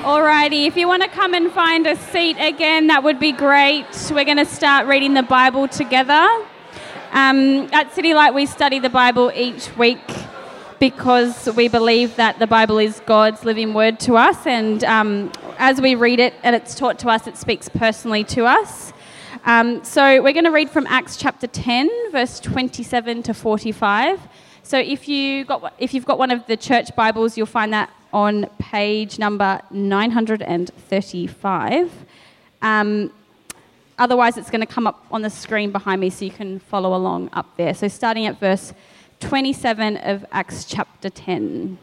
Alrighty, if you want to come and find a seat again, that would be great. We're going to start reading the Bible together. Um, at City Light, we study the Bible each week because we believe that the Bible is God's living word to us, and um, as we read it and it's taught to us, it speaks personally to us. Um, so we're going to read from Acts chapter 10, verse 27 to 45. So if you got if you've got one of the church Bibles, you'll find that on page number 935. Um, otherwise, it's going to come up on the screen behind me so you can follow along up there. So starting at verse 27 of Acts chapter 10.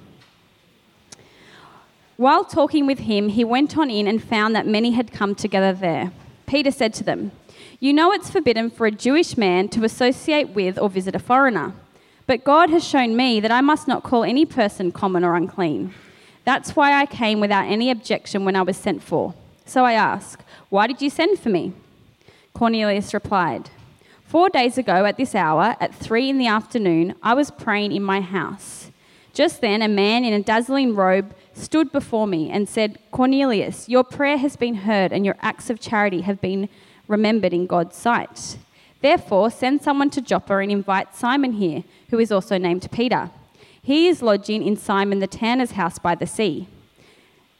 While talking with him, he went on in and found that many had come together there. Peter said to them, You know it's forbidden for a Jewish man to associate with or visit a foreigner. But God has shown me that I must not call any person common or unclean. That's why I came without any objection when I was sent for. So I ask, Why did you send for me? Cornelius replied, Four days ago at this hour, at three in the afternoon, I was praying in my house. Just then, a man in a dazzling robe stood before me and said, Cornelius, your prayer has been heard and your acts of charity have been remembered in God's sight. Therefore, send someone to Joppa and invite Simon here, who is also named Peter. He is lodging in Simon the tanner's house by the sea.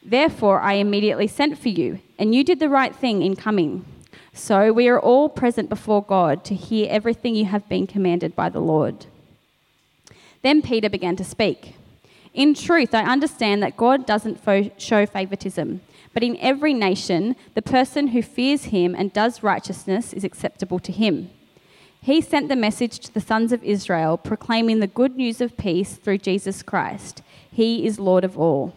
Therefore, I immediately sent for you, and you did the right thing in coming. So we are all present before God to hear everything you have been commanded by the Lord. Then Peter began to speak. In truth, I understand that God doesn't fo- show favoritism, but in every nation, the person who fears him and does righteousness is acceptable to him. He sent the message to the sons of Israel, proclaiming the good news of peace through Jesus Christ. He is Lord of all.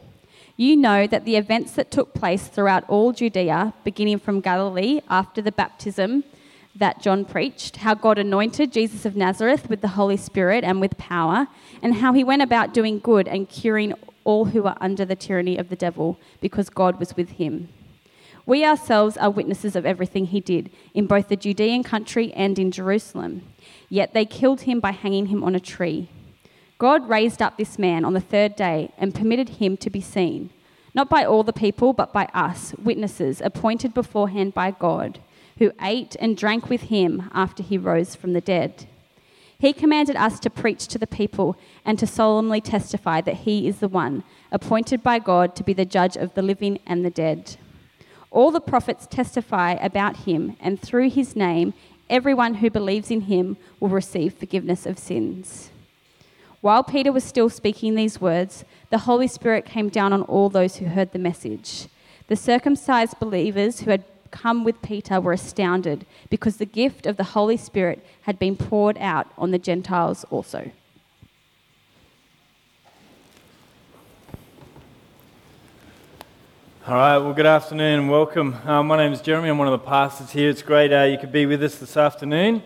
You know that the events that took place throughout all Judea, beginning from Galilee after the baptism that John preached, how God anointed Jesus of Nazareth with the Holy Spirit and with power, and how he went about doing good and curing all who were under the tyranny of the devil, because God was with him. We ourselves are witnesses of everything he did, in both the Judean country and in Jerusalem. Yet they killed him by hanging him on a tree. God raised up this man on the third day and permitted him to be seen, not by all the people, but by us, witnesses appointed beforehand by God, who ate and drank with him after he rose from the dead. He commanded us to preach to the people and to solemnly testify that he is the one appointed by God to be the judge of the living and the dead. All the prophets testify about him, and through his name, everyone who believes in him will receive forgiveness of sins. While Peter was still speaking these words, the Holy Spirit came down on all those who heard the message. The circumcised believers who had come with Peter were astounded because the gift of the Holy Spirit had been poured out on the Gentiles also. All right, well, good afternoon and welcome. Uh, my name is Jeremy. I'm one of the pastors here. It's great uh, you could be with us this afternoon.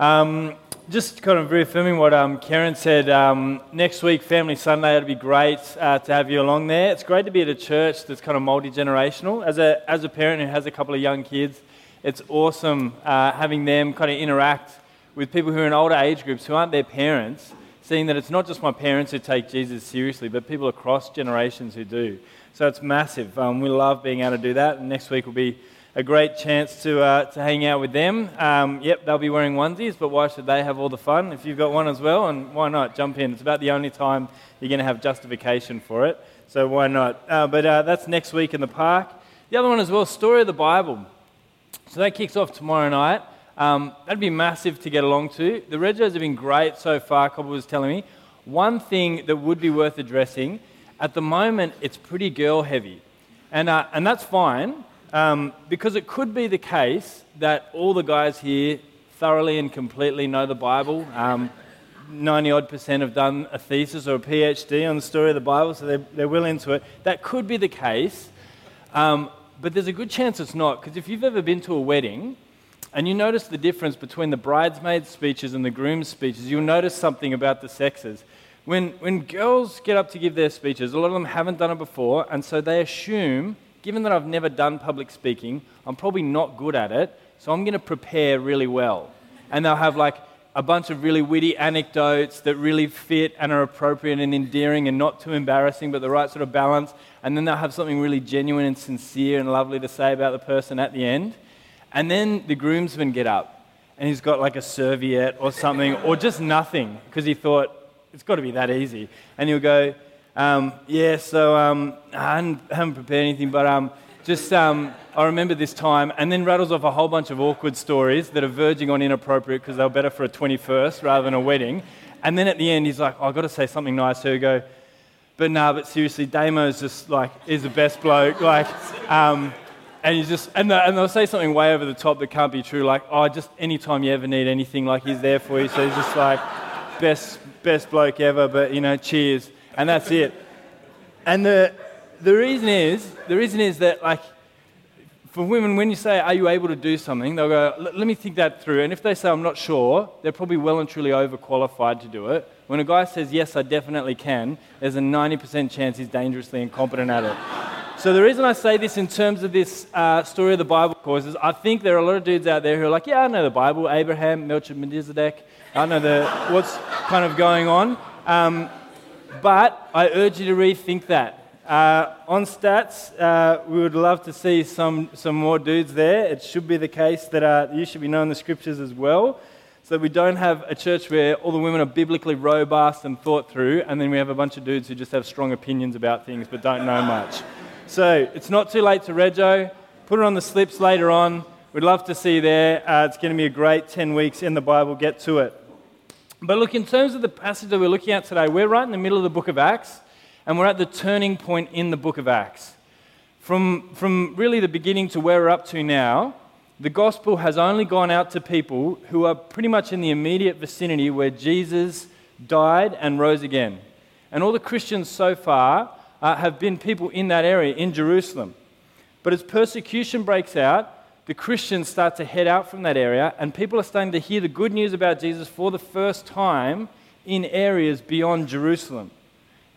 Um, just kind of reaffirming what um, Karen said, um, next week, Family Sunday, it'd be great uh, to have you along there. It's great to be at a church that's kind of multi generational. As a, as a parent who has a couple of young kids, it's awesome uh, having them kind of interact with people who are in older age groups who aren't their parents, seeing that it's not just my parents who take Jesus seriously, but people across generations who do. So it's massive. Um, we love being able to do that. And next week will be a great chance to, uh, to hang out with them. Um, yep, they'll be wearing onesies, but why should they have all the fun if you've got one as well? And why not? Jump in. It's about the only time you're going to have justification for it. So why not? Uh, but uh, that's next week in the park. The other one as well, Story of the Bible. So that kicks off tomorrow night. Um, that'd be massive to get along to. The regos have been great so far, Cobble was telling me. One thing that would be worth addressing at the moment, it's pretty girl heavy. And, uh, and that's fine um, because it could be the case that all the guys here thoroughly and completely know the Bible. Um, 90 odd percent have done a thesis or a PhD on the story of the Bible, so they're, they're well into it. That could be the case, um, but there's a good chance it's not, because if you've ever been to a wedding and you notice the difference between the bridesmaids' speeches and the groom's speeches, you'll notice something about the sexes. When, when girls get up to give their speeches, a lot of them haven't done it before, and so they assume, given that I've never done public speaking, I'm probably not good at it, so I'm going to prepare really well. And they'll have like a bunch of really witty anecdotes that really fit and are appropriate and endearing and not too embarrassing, but the right sort of balance. And then they'll have something really genuine and sincere and lovely to say about the person at the end. And then the groomsman get up and he's got like a serviette or something, or just nothing, because he thought it's got to be that easy. And he'll go, um, Yeah, so um, I haven't, prepared anything, but um, just um, I remember this time, and then rattles off a whole bunch of awkward stories that are verging on inappropriate because they were better for a 21st rather than a wedding. And then at the end, he's like, oh, I've got to say something nice here. Go, but nah, but seriously, Damo's just like, is the best bloke. Like, um, and you just, and, the, and they'll say something way over the top that can't be true, like, oh, just anytime you ever need anything, like, he's there for you. So he's just like, best, best bloke ever, but, you know, cheers. And that's it. And the, the reason is, the reason is that, like, for women, when you say, Are you able to do something? they'll go, Let me think that through. And if they say, I'm not sure, they're probably well and truly overqualified to do it. When a guy says, Yes, I definitely can, there's a 90% chance he's dangerously incompetent at it. so, the reason I say this in terms of this uh, story of the Bible course is I think there are a lot of dudes out there who are like, Yeah, I know the Bible, Abraham, Melchizedek, I know the, what's kind of going on. Um, but I urge you to rethink that. Uh, on stats, uh, we would love to see some, some more dudes there. It should be the case that uh, you should be knowing the scriptures as well. So we don't have a church where all the women are biblically robust and thought through, and then we have a bunch of dudes who just have strong opinions about things but don't know much. So it's not too late to rego. Put it on the slips later on. We'd love to see you there. Uh, it's going to be a great 10 weeks in the Bible. Get to it. But look, in terms of the passage that we're looking at today, we're right in the middle of the book of Acts, and we're at the turning point in the book of Acts. From, from really the beginning to where we're up to now, the gospel has only gone out to people who are pretty much in the immediate vicinity where Jesus died and rose again. And all the Christians so far uh, have been people in that area, in Jerusalem. But as persecution breaks out, the Christians start to head out from that area, and people are starting to hear the good news about Jesus for the first time in areas beyond Jerusalem.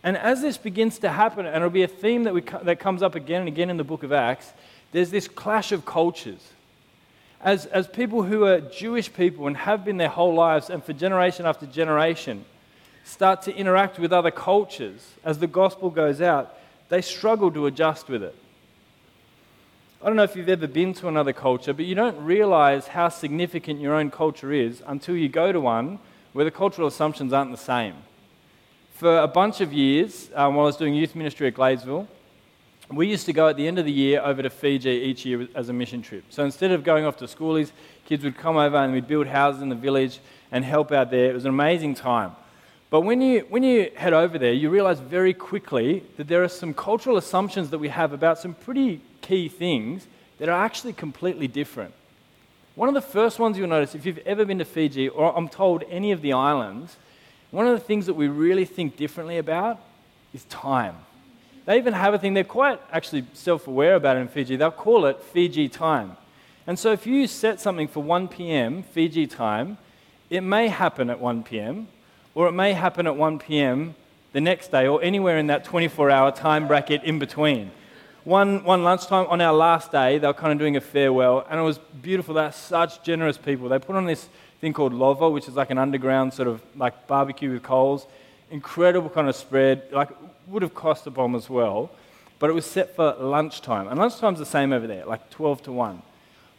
And as this begins to happen, and it'll be a theme that, we, that comes up again and again in the book of Acts, there's this clash of cultures. As, as people who are Jewish people and have been their whole lives, and for generation after generation, start to interact with other cultures as the gospel goes out, they struggle to adjust with it. I don't know if you've ever been to another culture, but you don't realize how significant your own culture is until you go to one where the cultural assumptions aren't the same. For a bunch of years, um, while I was doing youth ministry at Gladesville, we used to go at the end of the year over to Fiji each year as a mission trip. So instead of going off to schoolies, kids would come over and we'd build houses in the village and help out there. It was an amazing time. But when you, when you head over there, you realize very quickly that there are some cultural assumptions that we have about some pretty key things that are actually completely different. One of the first ones you'll notice if you've ever been to Fiji, or I'm told any of the islands, one of the things that we really think differently about is time. They even have a thing, they're quite actually self aware about it in Fiji. They'll call it Fiji time. And so if you set something for 1 p.m. Fiji time, it may happen at 1 p.m., or it may happen at 1 p.m. the next day, or anywhere in that 24 hour time bracket in between one, one lunchtime on our last day, they were kind of doing a farewell, and it was beautiful. They're such generous people. They put on this thing called lovo, which is like an underground sort of like barbecue with coals. Incredible kind of spread. Like, would have cost a bomb as well, but it was set for lunchtime. And lunchtime's the same over there, like 12 to 1.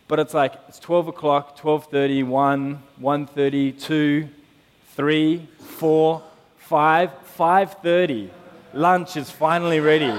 But it's like, it's 12 o'clock, 12.30, 1, 1.30, 2, 3, 4, 5, 5.30. Lunch is finally ready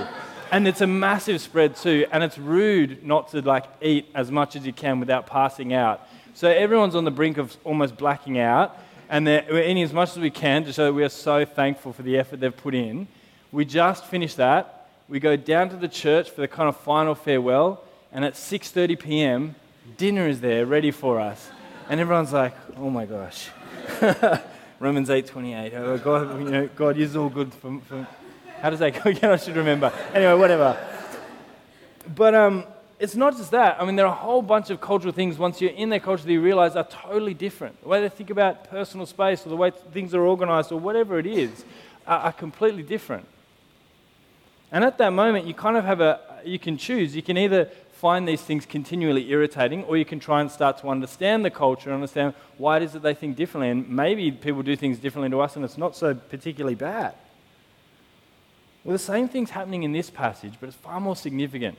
and it's a massive spread too, and it's rude not to like eat as much as you can without passing out. So everyone's on the brink of almost blacking out, and we're eating as much as we can to show that we are so thankful for the effort they've put in. We just finished that. We go down to the church for the kind of final farewell, and at 6:30 p.m., dinner is there ready for us, and everyone's like, "Oh my gosh." Romans 8:28. Oh God, you know, God is all good for, for how does that go again? I should remember. Anyway, whatever. But um, it's not just that. I mean, there are a whole bunch of cultural things once you're in their culture that you realize are totally different. The way they think about personal space or the way things are organized or whatever it is are, are completely different. And at that moment, you kind of have a, you can choose. You can either find these things continually irritating, or you can try and start to understand the culture and understand why it is that they think differently. And maybe people do things differently to us and it's not so particularly bad. Well, the same thing's happening in this passage, but it's far more significant.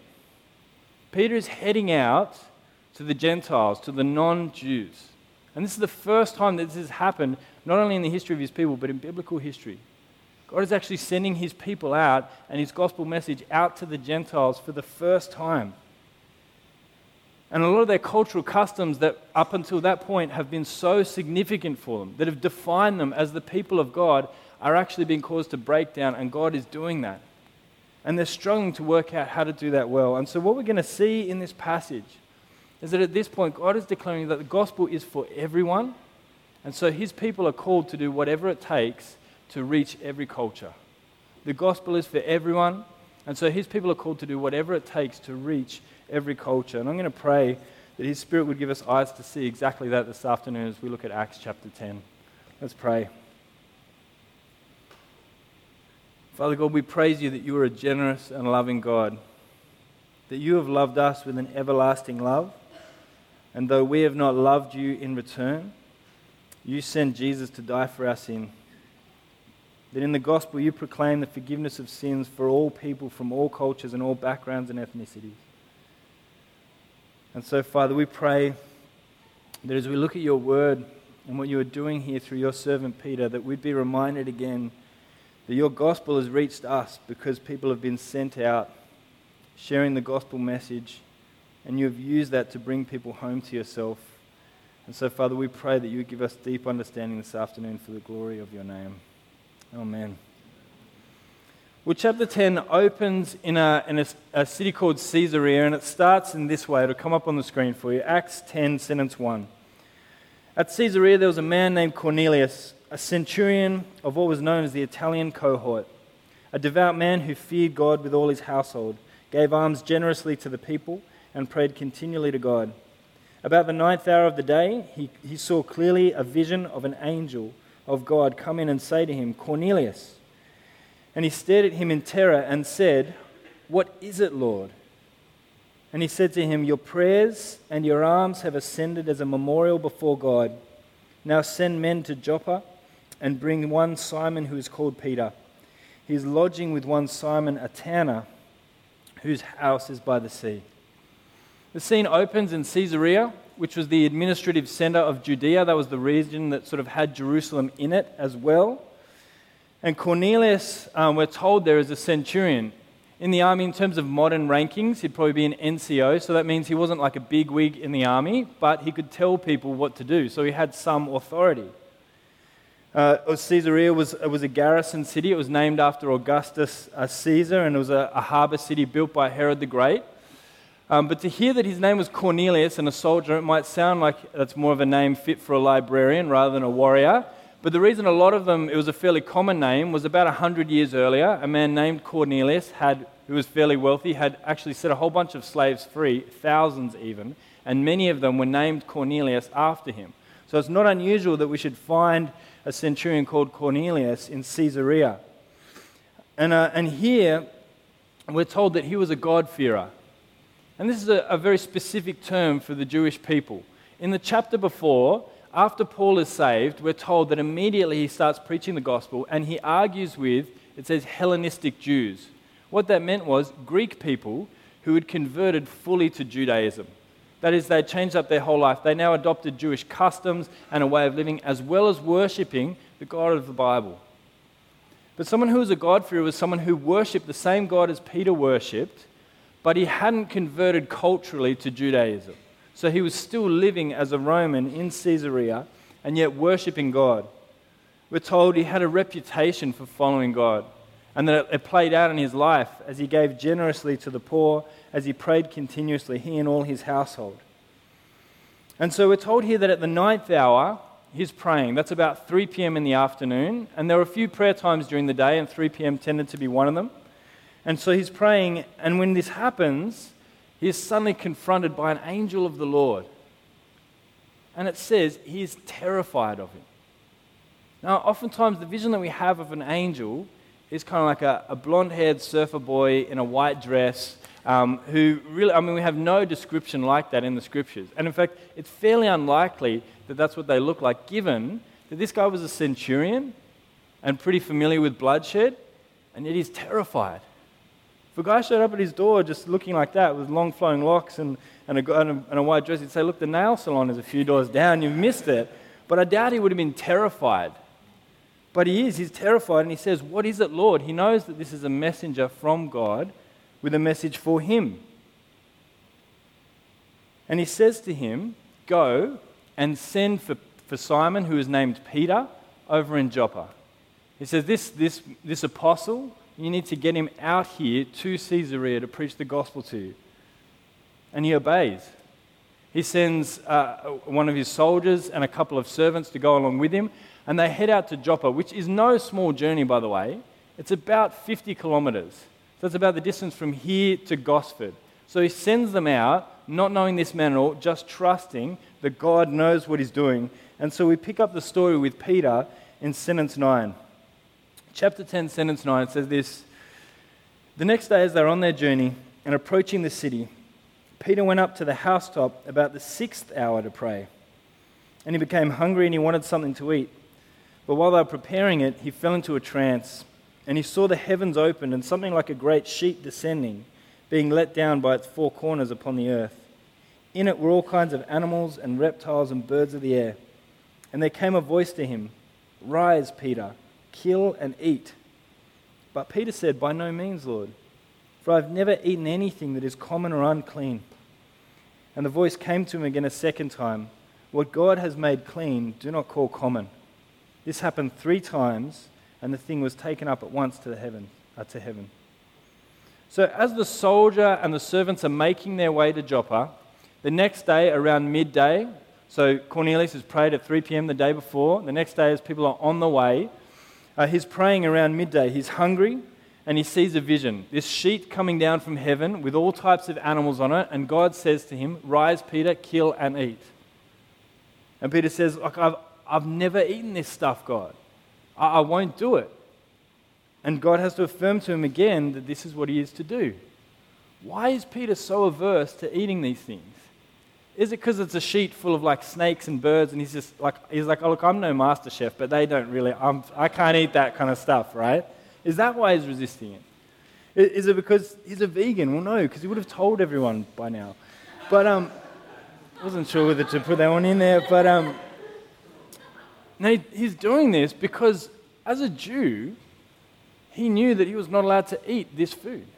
Peter is heading out to the Gentiles, to the non Jews. And this is the first time that this has happened, not only in the history of his people, but in biblical history. God is actually sending his people out and his gospel message out to the Gentiles for the first time. And a lot of their cultural customs that up until that point have been so significant for them, that have defined them as the people of God, are actually being caused to break down, and God is doing that. And they're struggling to work out how to do that well. And so, what we're going to see in this passage is that at this point, God is declaring that the gospel is for everyone. And so, his people are called to do whatever it takes to reach every culture. The gospel is for everyone. And so, his people are called to do whatever it takes to reach every culture. And I'm going to pray that his spirit would give us eyes to see exactly that this afternoon as we look at Acts chapter 10. Let's pray. Father God, we praise you that you are a generous and loving God, that you have loved us with an everlasting love, and though we have not loved you in return, you sent Jesus to die for our sin. That in the gospel you proclaim the forgiveness of sins for all people from all cultures and all backgrounds and ethnicities. And so, Father, we pray that as we look at your word and what you are doing here through your servant Peter, that we'd be reminded again that your gospel has reached us because people have been sent out sharing the gospel message, and you have used that to bring people home to yourself. And so, Father, we pray that you give us deep understanding this afternoon for the glory of your name. Amen. Well, chapter 10 opens in, a, in a, a, city called Caesarea, and it starts in this way. It'll come up on the screen for you. Acts 10, sentence 1. At Caesarea, there was a man named Cornelius a centurion of what was known as the Italian cohort, a devout man who feared God with all his household, gave alms generously to the people, and prayed continually to God. About the ninth hour of the day, he, he saw clearly a vision of an angel of God come in and say to him, Cornelius. And he stared at him in terror and said, What is it, Lord? And he said to him, Your prayers and your alms have ascended as a memorial before God. Now send men to Joppa and bring one Simon who is called Peter. He is lodging with one Simon, a tanner, whose house is by the sea. The scene opens in Caesarea, which was the administrative center of Judea. That was the region that sort of had Jerusalem in it as well. And Cornelius, um, we're told there is a centurion. In the army, in terms of modern rankings, he'd probably be an NCO, so that means he wasn't like a big wig in the army, but he could tell people what to do, so he had some authority. Uh, Caesarea was, was a garrison city. It was named after Augustus uh, Caesar, and it was a, a harbor city built by Herod the Great. Um, but to hear that his name was Cornelius and a soldier, it might sound like that's more of a name fit for a librarian rather than a warrior. But the reason a lot of them, it was a fairly common name, was about 100 years earlier, a man named Cornelius, had, who was fairly wealthy, had actually set a whole bunch of slaves free, thousands even, and many of them were named Cornelius after him. So it's not unusual that we should find a centurion called Cornelius in Caesarea. And, uh, and here, we're told that he was a God-fearer. And this is a, a very specific term for the Jewish people. In the chapter before, after Paul is saved, we're told that immediately he starts preaching the gospel and he argues with, it says, Hellenistic Jews. What that meant was Greek people who had converted fully to Judaism. That is, they changed up their whole life. They now adopted Jewish customs and a way of living, as well as worshipping the God of the Bible. But someone who was a God-fearer was someone who worshipped the same God as Peter worshipped, but he hadn't converted culturally to Judaism. So he was still living as a Roman in Caesarea and yet worshipping God. We're told he had a reputation for following God and that it played out in his life as he gave generously to the poor, as he prayed continuously, he and all his household. And so we're told here that at the ninth hour, he's praying. That's about 3 p.m. in the afternoon. And there were a few prayer times during the day, and 3 p.m. tended to be one of them. And so he's praying, and when this happens, he is suddenly confronted by an angel of the Lord. And it says he is terrified of him. Now, oftentimes, the vision that we have of an angel is kind of like a, a blonde haired surfer boy in a white dress, um, who really, I mean, we have no description like that in the scriptures. And in fact, it's fairly unlikely that that's what they look like, given that this guy was a centurion and pretty familiar with bloodshed, and yet he's terrified. If a guy showed up at his door just looking like that with long flowing locks and, and, a, and, a, and a white dress, he'd say, Look, the nail salon is a few doors down, you've missed it. But I doubt he would have been terrified. But he is, he's terrified, and he says, What is it, Lord? He knows that this is a messenger from God with a message for him. And he says to him, Go and send for, for Simon, who is named Peter, over in Joppa. He says, this, this, this apostle, you need to get him out here to Caesarea to preach the gospel to you. And he obeys. He sends uh, one of his soldiers and a couple of servants to go along with him, and they head out to Joppa, which is no small journey, by the way. It's about 50 kilometers. So it's about the distance from here to Gosford. So he sends them out, not knowing this man at all, just trusting that God knows what he's doing. And so we pick up the story with Peter in sentence 9. Chapter 10, sentence 9 it says this The next day, as they're on their journey and approaching the city, Peter went up to the housetop about the sixth hour to pray. And he became hungry and he wanted something to eat. But while they were preparing it, he fell into a trance and he saw the heavens opened and something like a great sheet descending, being let down by its four corners upon the earth. In it were all kinds of animals and reptiles and birds of the air. And there came a voice to him Rise, Peter, kill and eat. But Peter said, By no means, Lord, for I've never eaten anything that is common or unclean. And the voice came to him again a second time What God has made clean, do not call common. This happened three times and the thing was taken up at once to, the heaven, uh, to heaven. So, as the soldier and the servants are making their way to Joppa, the next day around midday, so Cornelius has prayed at 3 p.m. the day before. The next day, as people are on the way, uh, he's praying around midday. He's hungry and he sees a vision this sheet coming down from heaven with all types of animals on it. And God says to him, Rise, Peter, kill and eat. And Peter says, Look, I've, I've never eaten this stuff, God. I, I won't do it. And God has to affirm to him again that this is what he is to do. Why is Peter so averse to eating these things? Is it because it's a sheet full of like snakes and birds and he's just like, he's like, oh, look, I'm no master chef, but they don't really, I'm, I can't eat that kind of stuff, right? Is that why he's resisting it? Is it because he's a vegan? Well, no, because he would have told everyone by now. But um, I wasn't sure whether to put that one in there, but um, now, he's doing this because as a Jew, he knew that he was not allowed to eat this food.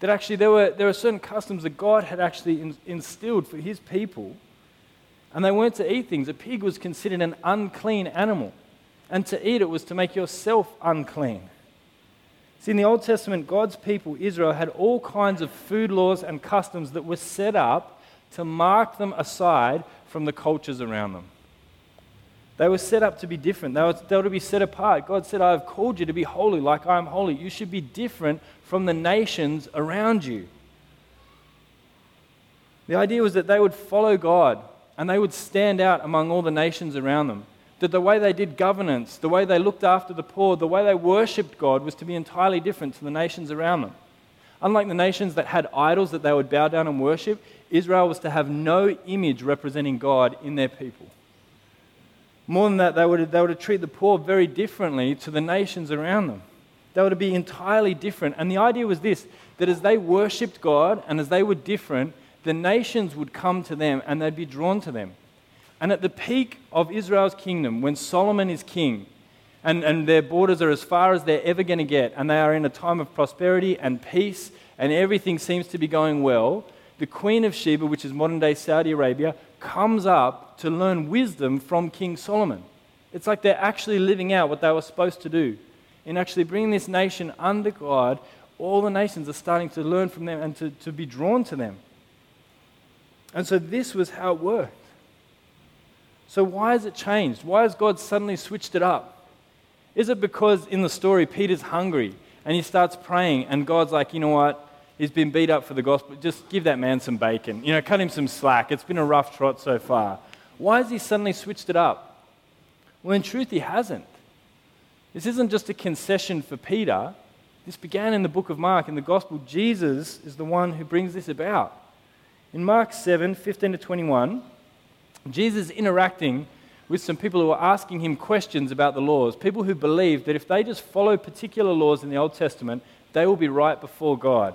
That actually there were, there were certain customs that God had actually in, instilled for his people, and they weren't to eat things. A pig was considered an unclean animal, and to eat it was to make yourself unclean. See, in the Old Testament, God's people, Israel, had all kinds of food laws and customs that were set up to mark them aside from the cultures around them. They were set up to be different. They were, they were to be set apart. God said, I have called you to be holy like I am holy. You should be different from the nations around you. The idea was that they would follow God and they would stand out among all the nations around them. That the way they did governance, the way they looked after the poor, the way they worshipped God was to be entirely different to the nations around them. Unlike the nations that had idols that they would bow down and worship, Israel was to have no image representing God in their people. More than that, they were, to, they treat the poor very differently to the nations around them. They to be entirely different. And the idea was this that as they worshipped God and as they were different, the nations would come to them and they'd be drawn to them. And at the peak of Israel's kingdom, when Solomon is king, and, and their borders are as far as they're ever going to get, and they are in a time of prosperity and peace, and everything seems to be going well, the Queen of Sheba, which is modern day Saudi Arabia, comes up to learn wisdom from King Solomon. It's like they're actually living out what they were supposed to do. In actually bringing this nation under God, all the nations are starting to learn from them and to, to be drawn to them. And so this was how it worked. So, why has it changed? Why has God suddenly switched it up? Is it because in the story Peter's hungry and he starts praying and God's like, you know what? He's been beat up for the gospel. Just give that man some bacon. You know, cut him some slack. It's been a rough trot so far. Why has he suddenly switched it up? Well, in truth, he hasn't. This isn't just a concession for Peter. This began in the book of Mark. In the gospel, Jesus is the one who brings this about. In Mark 7 15 to 21, Jesus interacting with some people who are asking him questions about the laws. People who believe that if they just follow particular laws in the Old Testament, they will be right before God.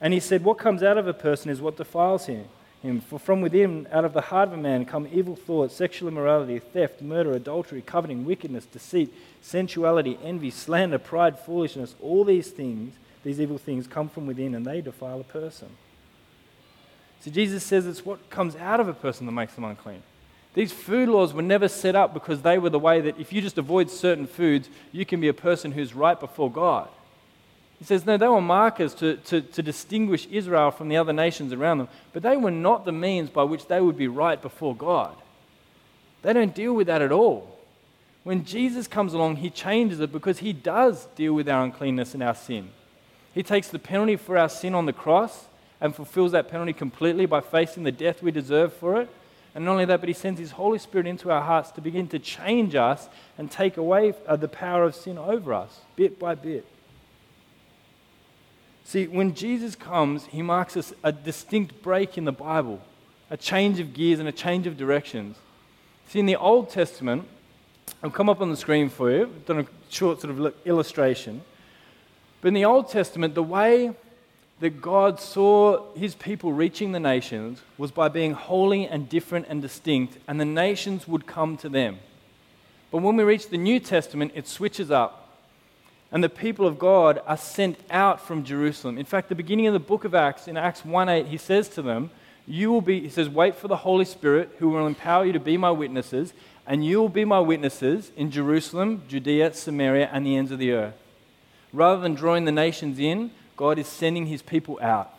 And he said, What comes out of a person is what defiles him. him. For from within, out of the heart of a man, come evil thoughts, sexual immorality, theft, murder, adultery, coveting, wickedness, deceit, sensuality, envy, slander, pride, foolishness. All these things, these evil things, come from within and they defile a person. So Jesus says it's what comes out of a person that makes them unclean. These food laws were never set up because they were the way that if you just avoid certain foods, you can be a person who's right before God. He says, no, they were markers to, to, to distinguish Israel from the other nations around them, but they were not the means by which they would be right before God. They don't deal with that at all. When Jesus comes along, he changes it because he does deal with our uncleanness and our sin. He takes the penalty for our sin on the cross and fulfills that penalty completely by facing the death we deserve for it. And not only that, but He sends His Holy Spirit into our hearts to begin to change us and take away uh, the power of sin over us, bit by bit. See, when Jesus comes, He marks us a distinct break in the Bible, a change of gears and a change of directions. See, in the Old Testament, I'll come up on the screen for you, I've done a short sort of illustration. But in the Old Testament, the way that God saw his people reaching the nations was by being holy and different and distinct, and the nations would come to them. But when we reach the New Testament, it switches up. And the people of God are sent out from Jerusalem. In fact, the beginning of the book of Acts, in Acts 1 8, he says to them, You will be, he says, wait for the Holy Spirit who will empower you to be my witnesses, and you will be my witnesses in Jerusalem, Judea, Samaria, and the ends of the earth. Rather than drawing the nations in, God is sending his people out.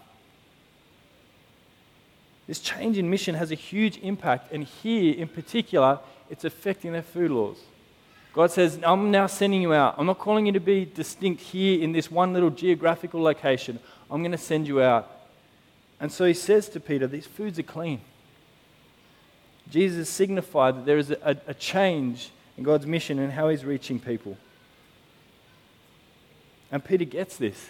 This change in mission has a huge impact, and here in particular, it's affecting their food laws. God says, I'm now sending you out. I'm not calling you to be distinct here in this one little geographical location. I'm going to send you out. And so he says to Peter, These foods are clean. Jesus signified that there is a, a change in God's mission and how he's reaching people. And Peter gets this.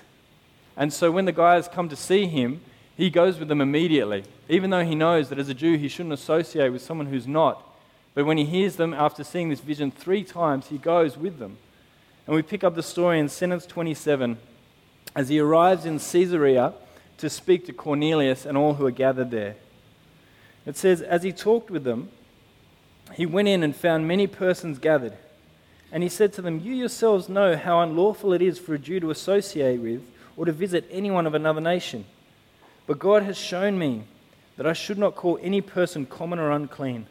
And so when the guys come to see him, he goes with them immediately, even though he knows that as a Jew he shouldn't associate with someone who's not. But when he hears them after seeing this vision three times, he goes with them. And we pick up the story in sentence 27 as he arrives in Caesarea to speak to Cornelius and all who are gathered there. It says, As he talked with them, he went in and found many persons gathered. And he said to them, You yourselves know how unlawful it is for a Jew to associate with or to visit anyone of another nation. But God has shown me that I should not call any person common or unclean.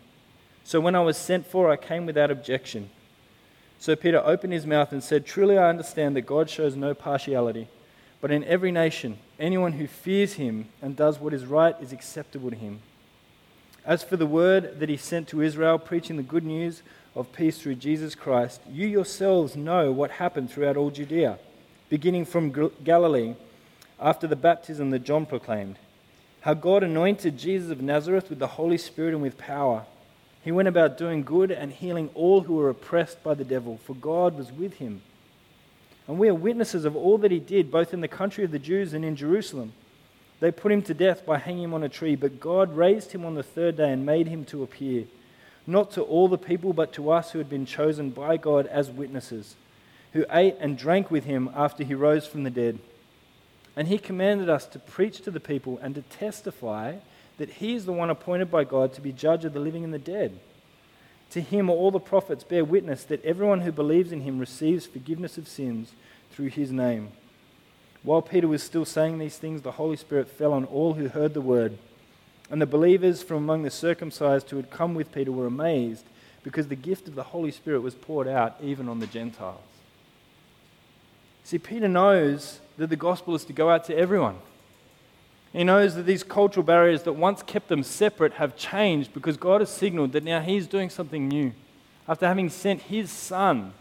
So when I was sent for, I came without objection. So Peter opened his mouth and said, Truly I understand that God shows no partiality, but in every nation, anyone who fears him and does what is right is acceptable to him. As for the word that he sent to Israel, preaching the good news of peace through Jesus Christ, you yourselves know what happened throughout all Judea beginning from Galilee after the baptism that John proclaimed. How God anointed Jesus of Nazareth with the Holy Spirit and with power. He went about doing good and healing all who were oppressed by the devil, for God was with him. And we are witnesses of all that he did, both in the country of the Jews and in Jerusalem. They put him to death by hanging him on a tree, but God raised him on the third day and made him to appear, not to all the people, but to us who had been chosen by God as witnesses who ate and drank with him after he rose from the dead. And he commanded us to preach to the people and to testify that he is the one appointed by God to be judge of the living and the dead. To him, all the prophets bear witness that everyone who believes in him receives forgiveness of sins through his name. While Peter was still saying these things, the Holy Spirit fell on all who heard the word. And the believers from among the circumcised who had come with Peter were amazed because the gift of the Holy Spirit was poured out even on the Gentiles. See, Peter knows that the gospel is to go out to everyone. He knows that these cultural barriers that once kept them separate have changed because God has signaled that now He's doing something new. After having sent His Son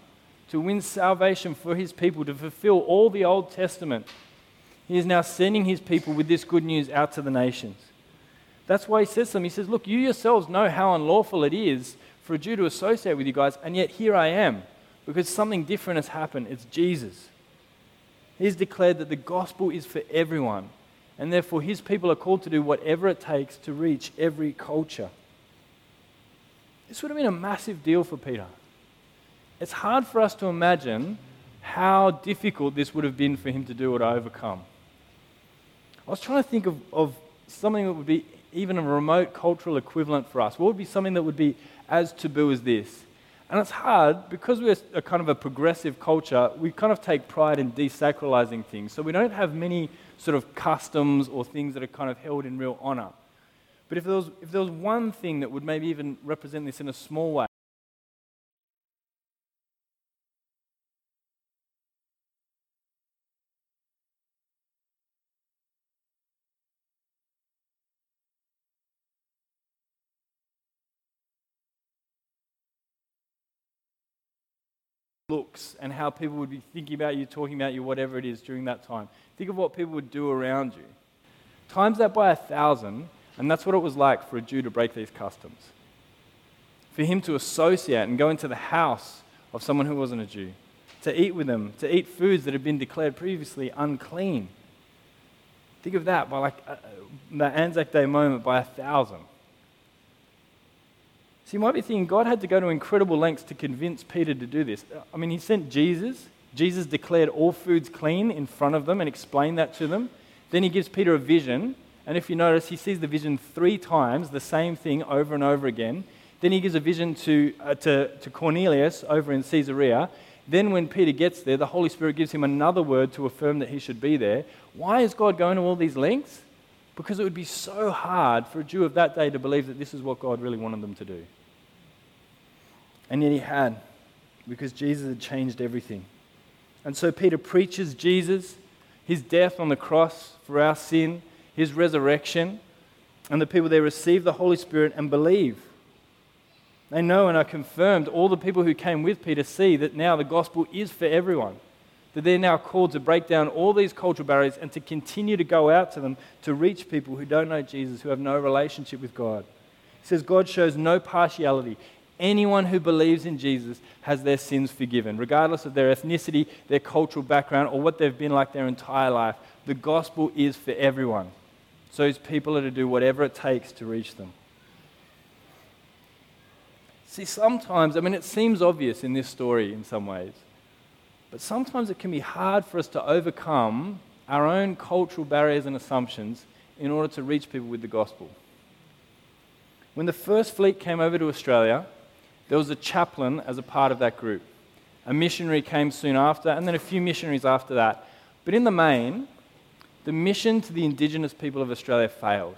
to win salvation for His people, to fulfill all the Old Testament, He is now sending His people with this good news out to the nations. That's why He says to them, He says, Look, you yourselves know how unlawful it is for a Jew to associate with you guys, and yet here I am because something different has happened. It's Jesus. He's declared that the gospel is for everyone and therefore his people are called to do whatever it takes to reach every culture. This would have been a massive deal for Peter. It's hard for us to imagine how difficult this would have been for him to do or to overcome. I was trying to think of, of something that would be even a remote cultural equivalent for us. What would be something that would be as taboo as this? And it's hard because we're a kind of a progressive culture, we kind of take pride in desacralizing things. So we don't have many sort of customs or things that are kind of held in real honor. But if there was, if there was one thing that would maybe even represent this in a small way, looks and how people would be thinking about you, talking about you, whatever it is during that time. Think of what people would do around you. Times that by a thousand, and that's what it was like for a Jew to break these customs. For him to associate and go into the house of someone who wasn't a Jew, to eat with them, to eat foods that had been declared previously unclean. Think of that by like uh, the Anzac Day moment by a thousand. So you might be thinking God had to go to incredible lengths to convince Peter to do this. I mean, he sent Jesus. Jesus declared all foods clean in front of them and explained that to them. Then he gives Peter a vision. And if you notice, he sees the vision three times, the same thing over and over again. Then he gives a vision to, uh, to, to Cornelius over in Caesarea. Then, when Peter gets there, the Holy Spirit gives him another word to affirm that he should be there. Why is God going to all these lengths? Because it would be so hard for a Jew of that day to believe that this is what God really wanted them to do. And yet he had, because Jesus had changed everything. And so Peter preaches Jesus, his death on the cross for our sin, his resurrection, and the people there receive the Holy Spirit and believe. They know and are confirmed. All the people who came with Peter see that now the gospel is for everyone. That they're now called to break down all these cultural barriers and to continue to go out to them to reach people who don't know Jesus, who have no relationship with God. He says God shows no partiality. Anyone who believes in Jesus has their sins forgiven, regardless of their ethnicity, their cultural background, or what they've been like their entire life. The gospel is for everyone. So his people are to do whatever it takes to reach them. See, sometimes, I mean, it seems obvious in this story in some ways, but sometimes it can be hard for us to overcome our own cultural barriers and assumptions in order to reach people with the gospel. When the first fleet came over to Australia, there was a chaplain as a part of that group. A missionary came soon after, and then a few missionaries after that. But in the main, the mission to the indigenous people of Australia failed.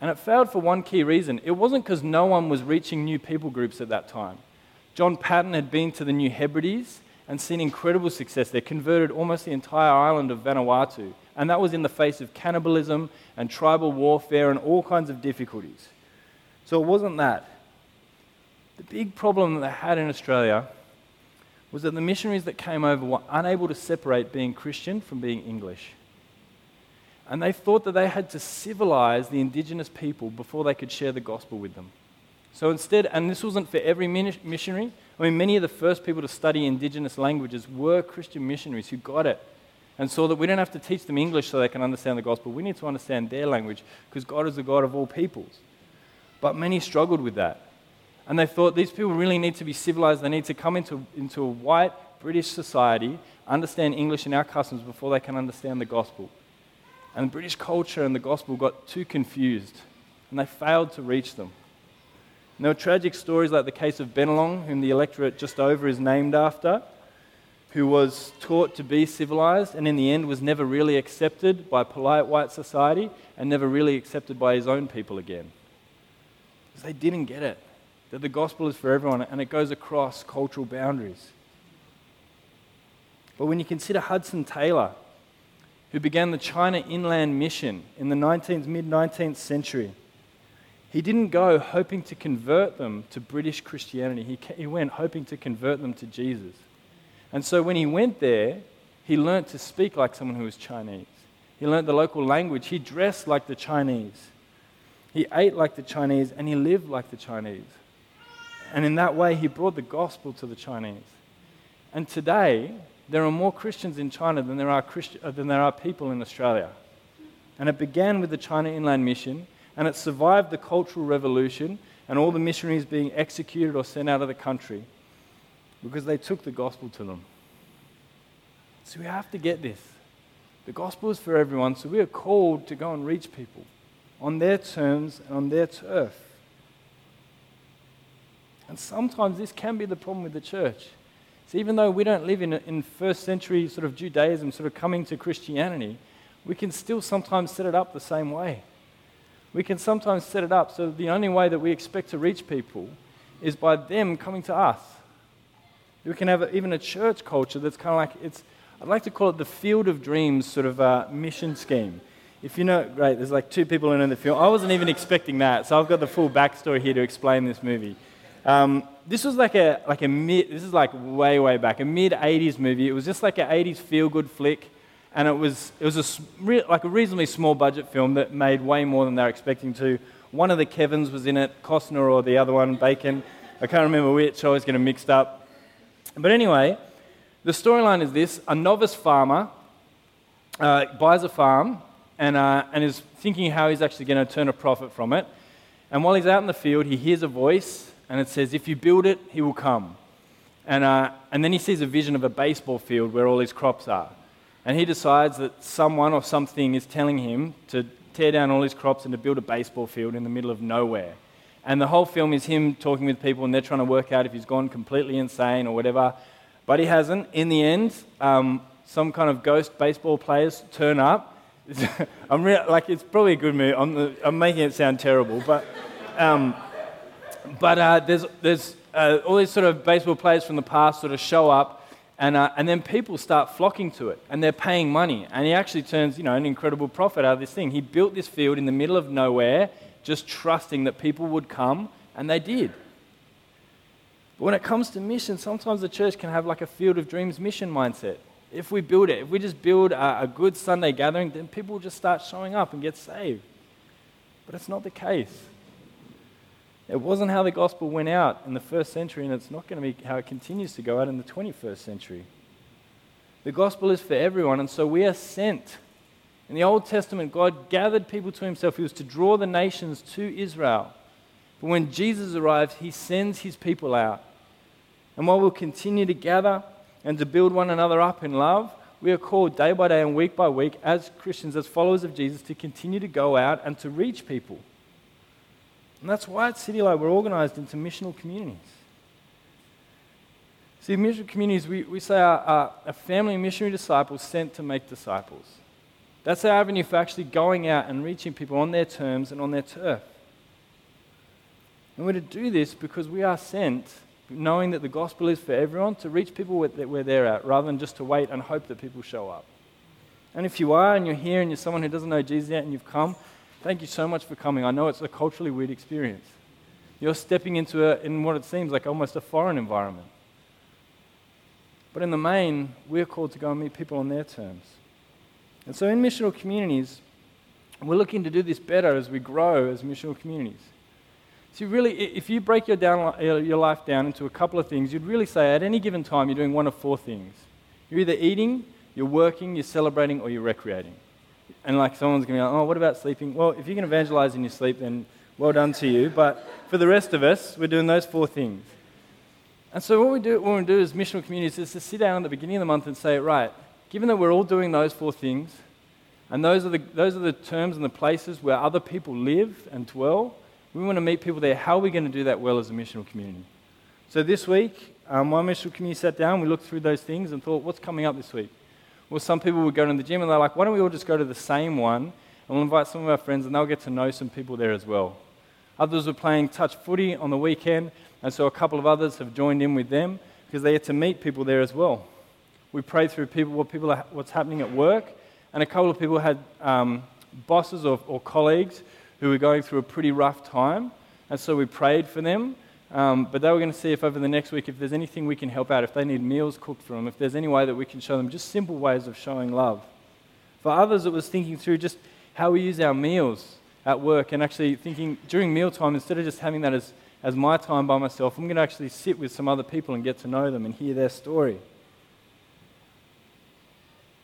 And it failed for one key reason. It wasn't because no one was reaching new people groups at that time. John Paton had been to the New Hebrides and seen incredible success. They converted almost the entire island of Vanuatu. And that was in the face of cannibalism and tribal warfare and all kinds of difficulties. So it wasn't that. The big problem that they had in Australia was that the missionaries that came over were unable to separate being Christian from being English. And they thought that they had to civilize the indigenous people before they could share the gospel with them. So instead, and this wasn't for every missionary, I mean, many of the first people to study indigenous languages were Christian missionaries who got it and saw that we don't have to teach them English so they can understand the gospel. We need to understand their language because God is the God of all peoples. But many struggled with that. And they thought these people really need to be civilized. They need to come into, into a white British society, understand English and our customs before they can understand the gospel. And British culture and the gospel got too confused, and they failed to reach them. And there were tragic stories like the case of Bennelong, whom the electorate just over is named after, who was taught to be civilized and in the end was never really accepted by polite white society and never really accepted by his own people again. Because they didn't get it that the gospel is for everyone and it goes across cultural boundaries. But when you consider Hudson Taylor, who began the China Inland Mission in the 19th, mid 19th century, he didn't go hoping to convert them to British Christianity. He, he went hoping to convert them to Jesus. And so when he went there, he learned to speak like someone who was Chinese. He learned the local language. He dressed like the Chinese. He ate like the Chinese and he lived like the Chinese. And in that way, he brought the gospel to the Chinese. And today, there are more Christians in China than there are, Christi- uh, than there are people in Australia. And it began with the China Inland Mission, and it survived the Cultural Revolution and all the missionaries being executed or sent out of the country because they took the gospel to them. So we have to get this. The gospel is for everyone, so we are called to go and reach people on their terms and on their turf. And sometimes this can be the problem with the church. So even though we don't live in, in first century sort of Judaism, sort of coming to Christianity, we can still sometimes set it up the same way. We can sometimes set it up so the only way that we expect to reach people is by them coming to us. We can have a, even a church culture that's kind of like, it's, I'd like to call it the field of dreams sort of uh, mission scheme. If you know, great, there's like two people in the field. I wasn't even expecting that, so I've got the full backstory here to explain this movie. Um, this was like a, like a mid, this is like way, way back, a mid 80s movie. It was just like an 80s feel good flick, and it was, it was a, like a reasonably small budget film that made way more than they were expecting to. One of the Kevins was in it, Costner or the other one, Bacon. I can't remember which, I always get them mixed up. But anyway, the storyline is this a novice farmer uh, buys a farm and, uh, and is thinking how he's actually going to turn a profit from it. And while he's out in the field, he hears a voice, and it says, If you build it, he will come. And, uh, and then he sees a vision of a baseball field where all his crops are. And he decides that someone or something is telling him to tear down all his crops and to build a baseball field in the middle of nowhere. And the whole film is him talking with people, and they're trying to work out if he's gone completely insane or whatever. But he hasn't. In the end, um, some kind of ghost baseball players turn up. I'm re- like, it's probably a good movie. I'm, the, I'm making it sound terrible, but, um, but uh, there's, there's uh, all these sort of baseball players from the past sort of show up, and, uh, and then people start flocking to it, and they're paying money. And he actually turns, you know, an incredible profit out of this thing. He built this field in the middle of nowhere, just trusting that people would come, and they did. But when it comes to mission, sometimes the church can have like a field of dreams mission mindset. If we build it, if we just build a, a good Sunday gathering, then people will just start showing up and get saved. But it's not the case. It wasn't how the gospel went out in the first century, and it's not going to be how it continues to go out in the 21st century. The gospel is for everyone, and so we are sent. In the Old Testament, God gathered people to himself. He was to draw the nations to Israel. But when Jesus arrives, he sends his people out. And while we'll continue to gather and to build one another up in love, we are called day by day and week by week as Christians, as followers of Jesus, to continue to go out and to reach people. And that's why at City Light we're organized into missional communities. See, missional communities, we, we say are, are a family of missionary disciples sent to make disciples. That's our avenue for actually going out and reaching people on their terms and on their turf. And we're to do this because we are sent, knowing that the gospel is for everyone, to reach people where they're at, rather than just to wait and hope that people show up. And if you are and you're here and you're someone who doesn't know Jesus yet and you've come, thank you so much for coming. I know it's a culturally weird experience. You're stepping into a, in what it seems like almost a foreign environment. But in the main, we're called to go and meet people on their terms. And so in missional communities, we're looking to do this better as we grow as missional communities. See, really, if you break your, down, uh, your life down into a couple of things, you'd really say at any given time you're doing one of four things. You're either eating, you're working, you're celebrating, or you're recreating. And like someone's going to be like, oh, what about sleeping? Well, if you can evangelize in your sleep, then well done to you. But for the rest of us, we're doing those four things. And so what we do, what we do as missional communities is to sit down at the beginning of the month and say, right, given that we're all doing those four things, and those are the, those are the terms and the places where other people live and dwell, we want to meet people there. How are we going to do that well as a missional community? So this week, um, my missional community sat down, we looked through those things and thought, what's coming up this week? Well, some people would go to the gym and they're like, why don't we all just go to the same one and we'll invite some of our friends and they'll get to know some people there as well. Others were playing touch footy on the weekend, and so a couple of others have joined in with them because they get to meet people there as well. we prayed through people, what people are, what's happening at work, and a couple of people had um, bosses or, or, colleagues who were going through a pretty rough time, and so we prayed for them. Um, but they were going to see if over the next week, if there's anything we can help out, if they need meals cooked for them, if there's any way that we can show them just simple ways of showing love. For others, it was thinking through just how we use our meals at work and actually thinking during mealtime, instead of just having that as, as my time by myself, I'm going to actually sit with some other people and get to know them and hear their story.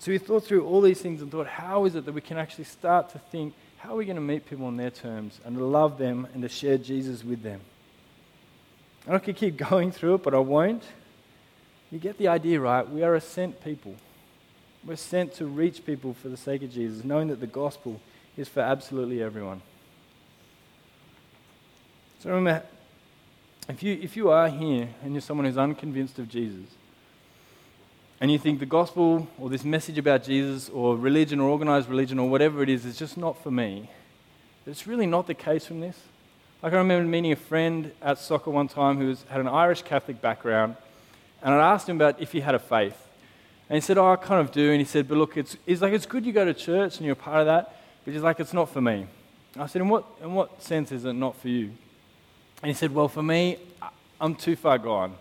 So we thought through all these things and thought, how is it that we can actually start to think, how are we going to meet people on their terms and to love them and to share Jesus with them? I could keep going through it, but I won't. You get the idea, right? We are a sent people. We're sent to reach people for the sake of Jesus, knowing that the gospel is for absolutely everyone. So remember, if you, if you are here and you're someone who's unconvinced of Jesus, and you think the gospel or this message about Jesus or religion or organized religion or whatever it is is just not for me, it's really not the case from this. Like I remember meeting a friend at soccer one time who was, had an Irish Catholic background, and I asked him about if he had a faith. And he said, Oh, I kind of do. And he said, But look, it's, it's like it's good you go to church and you're a part of that, but he's like, It's not for me. I said, in what, in what sense is it not for you? And he said, Well, for me, I'm too far gone.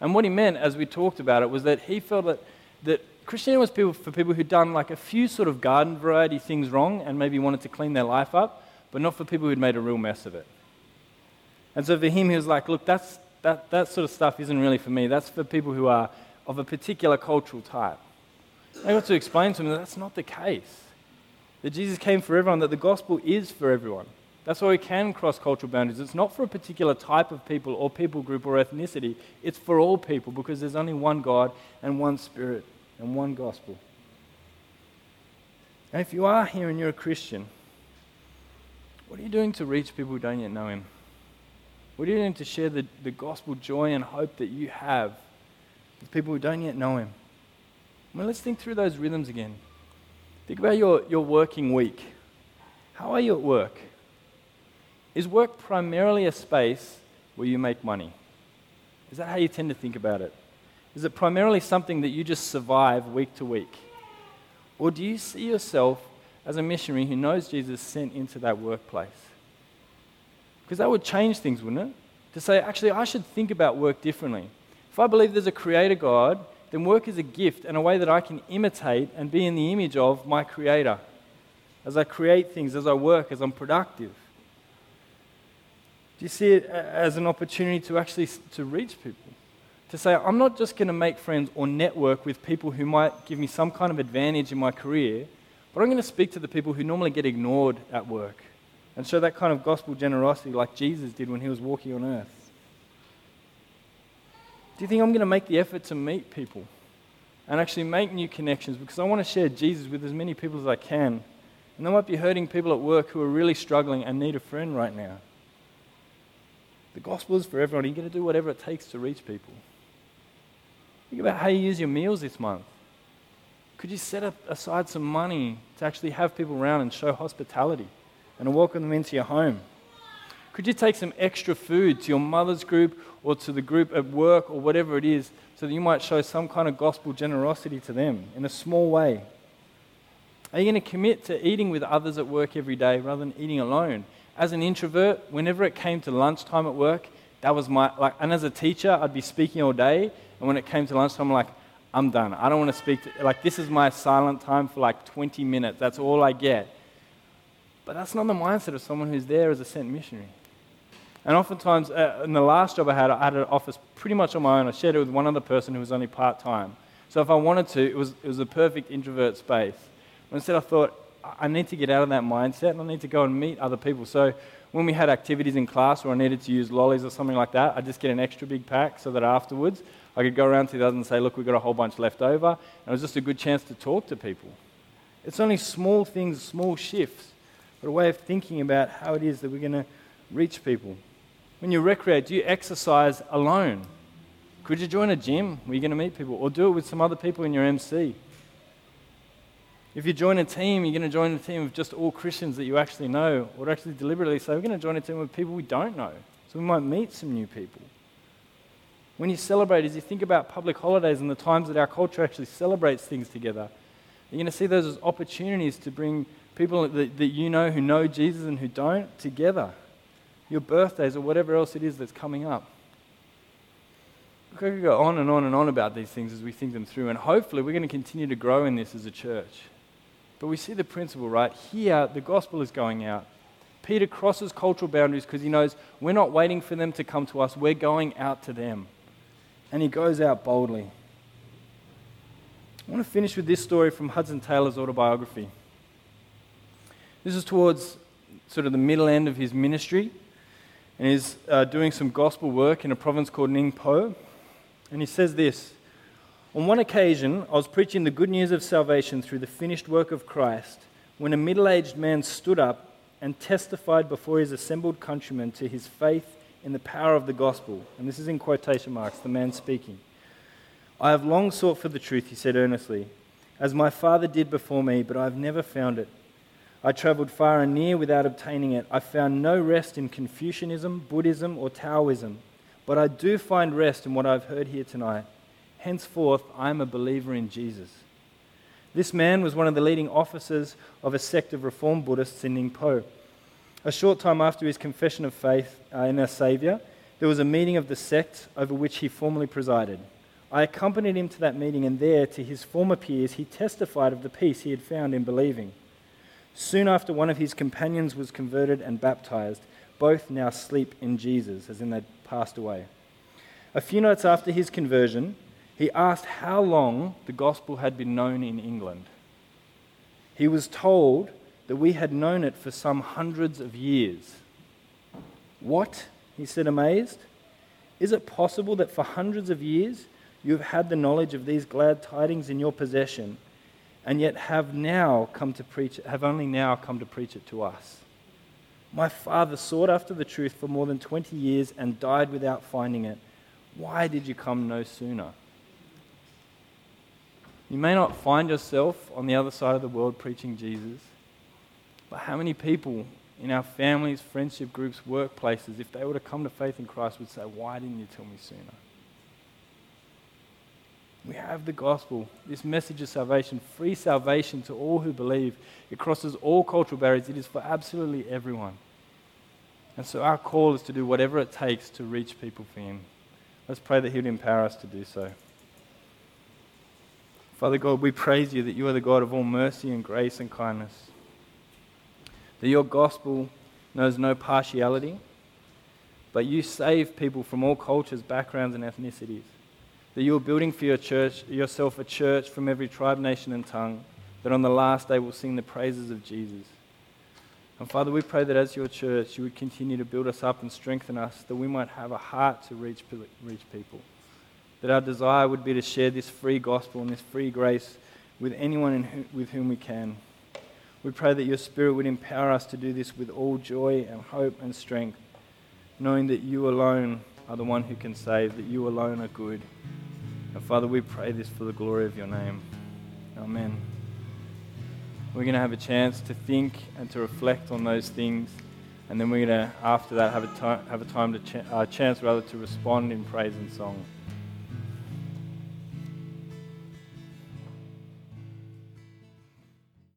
And what he meant, as we talked about it, was that he felt that, that Christianity was people, for people who'd done like a few sort of garden variety things wrong and maybe wanted to clean their life up, but not for people who'd made a real mess of it. And so for him, he was like, Look, that's, that, that sort of stuff isn't really for me. That's for people who are of a particular cultural type. I got to explain to him that that's not the case. That Jesus came for everyone, that the gospel is for everyone. That's why we can cross cultural boundaries. It's not for a particular type of people or people group or ethnicity, it's for all people because there's only one God and one Spirit and one gospel. And if you are here and you're a Christian, what are you doing to reach people who don't yet know Him? Are you doing to share the, the gospel joy and hope that you have with people who don't yet know Him? Well, let's think through those rhythms again. Think about your, your working week. How are you at work? Is work primarily a space where you make money? Is that how you tend to think about it? Is it primarily something that you just survive week to week? Or do you see yourself as a missionary who knows Jesus sent into that workplace? Because that would change things, wouldn't it? To say, actually, I should think about work differently. If I believe there's a creator God, then work is a gift and a way that I can imitate and be in the image of my creator as I create things, as I work, as I'm productive. Do you see it as an opportunity to actually to reach people? To say, I'm not just going to make friends or network with people who might give me some kind of advantage in my career, but I'm going to speak to the people who normally get ignored at work and show that kind of gospel generosity like Jesus did when he was walking on earth. Do you think I'm going to make the effort to meet people and actually make new connections because I want to share Jesus with as many people as I can? And I might be hurting people at work who are really struggling and need a friend right now. The gospel is for everyone. You're going to do whatever it takes to reach people. Think about how you use your meals this month. Could you set aside some money to actually have people around and show hospitality and welcome them into your home? Could you take some extra food to your mother's group or to the group at work or whatever it is so that you might show some kind of gospel generosity to them in a small way? Are you going to commit to eating with others at work every day rather than eating alone? As an introvert, whenever it came to lunchtime at work, that was my, like, and as a teacher, I'd be speaking all day, and when it came to lunchtime, I'm like, I'm done. I don't want to speak to, like, this is my silent time for like 20 minutes. That's all I get. But that's not the mindset of someone who's there as a sent missionary. And oftentimes, uh, in the last job I had, I had an office pretty much on my own. I shared it with one other person who was only part time. So if I wanted to, it was, it was a perfect introvert space. But instead, I thought, I need to get out of that mindset and I need to go and meet other people. So when we had activities in class or I needed to use lollies or something like that, I'd just get an extra big pack so that afterwards I could go around to the others and say, look, we've got a whole bunch left over. And it was just a good chance to talk to people. It's only small things, small shifts, but a way of thinking about how it is that we're going to reach people. When you recreate, do you exercise alone? Could you join a gym where you're going to meet people? Or do it with some other people in your MC? If you join a team, you're going to join a team of just all Christians that you actually know, or actually deliberately say, we're going to join a team with people we don't know. So we might meet some new people. When you celebrate, as you think about public holidays and the times that our culture actually celebrates things together, you're going to see those as opportunities to bring people that, that you know who know Jesus and who don't together. Your birthdays or whatever else it is that's coming up. We could go on and on and on about these things as we think them through, and hopefully we're going to continue to grow in this as a church. But we see the principle, right? Here, the gospel is going out. Peter crosses cultural boundaries because he knows we're not waiting for them to come to us, we're going out to them and he goes out boldly. I want to finish with this story from Hudson Taylor's autobiography. This is towards sort of the middle end of his ministry, and he's uh, doing some gospel work in a province called Ningpo. And he says this On one occasion, I was preaching the good news of salvation through the finished work of Christ when a middle aged man stood up and testified before his assembled countrymen to his faith in the power of the gospel. And this is in quotation marks, the man speaking. I have long sought for the truth, he said earnestly, as my father did before me, but I have never found it. I traveled far and near without obtaining it. I found no rest in Confucianism, Buddhism, or Taoism, but I do find rest in what I've heard here tonight. Henceforth, I am a believer in Jesus. This man was one of the leading officers of a sect of Reformed Buddhists in Ningpo. A short time after his confession of faith uh, in our Saviour, there was a meeting of the sect over which he formerly presided. I accompanied him to that meeting, and there, to his former peers, he testified of the peace he had found in believing. Soon after, one of his companions was converted and baptized. Both now sleep in Jesus, as in they passed away. A few nights after his conversion, he asked how long the gospel had been known in England. He was told that we had known it for some hundreds of years. What? He said, amazed. Is it possible that for hundreds of years you have had the knowledge of these glad tidings in your possession, and yet have now come to preach have only now come to preach it to us? My father sought after the truth for more than 20 years and died without finding it. Why did you come no sooner? You may not find yourself on the other side of the world preaching Jesus, but how many people in our families, friendship groups, workplaces, if they were to come to faith in Christ, would say, Why didn't you tell me sooner? We have the gospel, this message of salvation, free salvation to all who believe. It crosses all cultural barriers, it is for absolutely everyone. And so our call is to do whatever it takes to reach people for Him. Let's pray that He would empower us to do so. Father God, we praise you that you are the God of all mercy and grace and kindness that your gospel knows no partiality, but you save people from all cultures, backgrounds, and ethnicities. That you are building for your church, yourself a church from every tribe, nation, and tongue, that on the last day will sing the praises of Jesus. And Father, we pray that as your church, you would continue to build us up and strengthen us, that we might have a heart to reach, reach people. That our desire would be to share this free gospel and this free grace with anyone who, with whom we can. We pray that your Spirit would empower us to do this with all joy and hope and strength, knowing that you alone are the one who can save, that you alone are good. And Father, we pray this for the glory of your name. Amen. We're going to have a chance to think and to reflect on those things, and then we're going to, after that, have a, time, have a time to ch- uh, chance rather to respond in praise and song.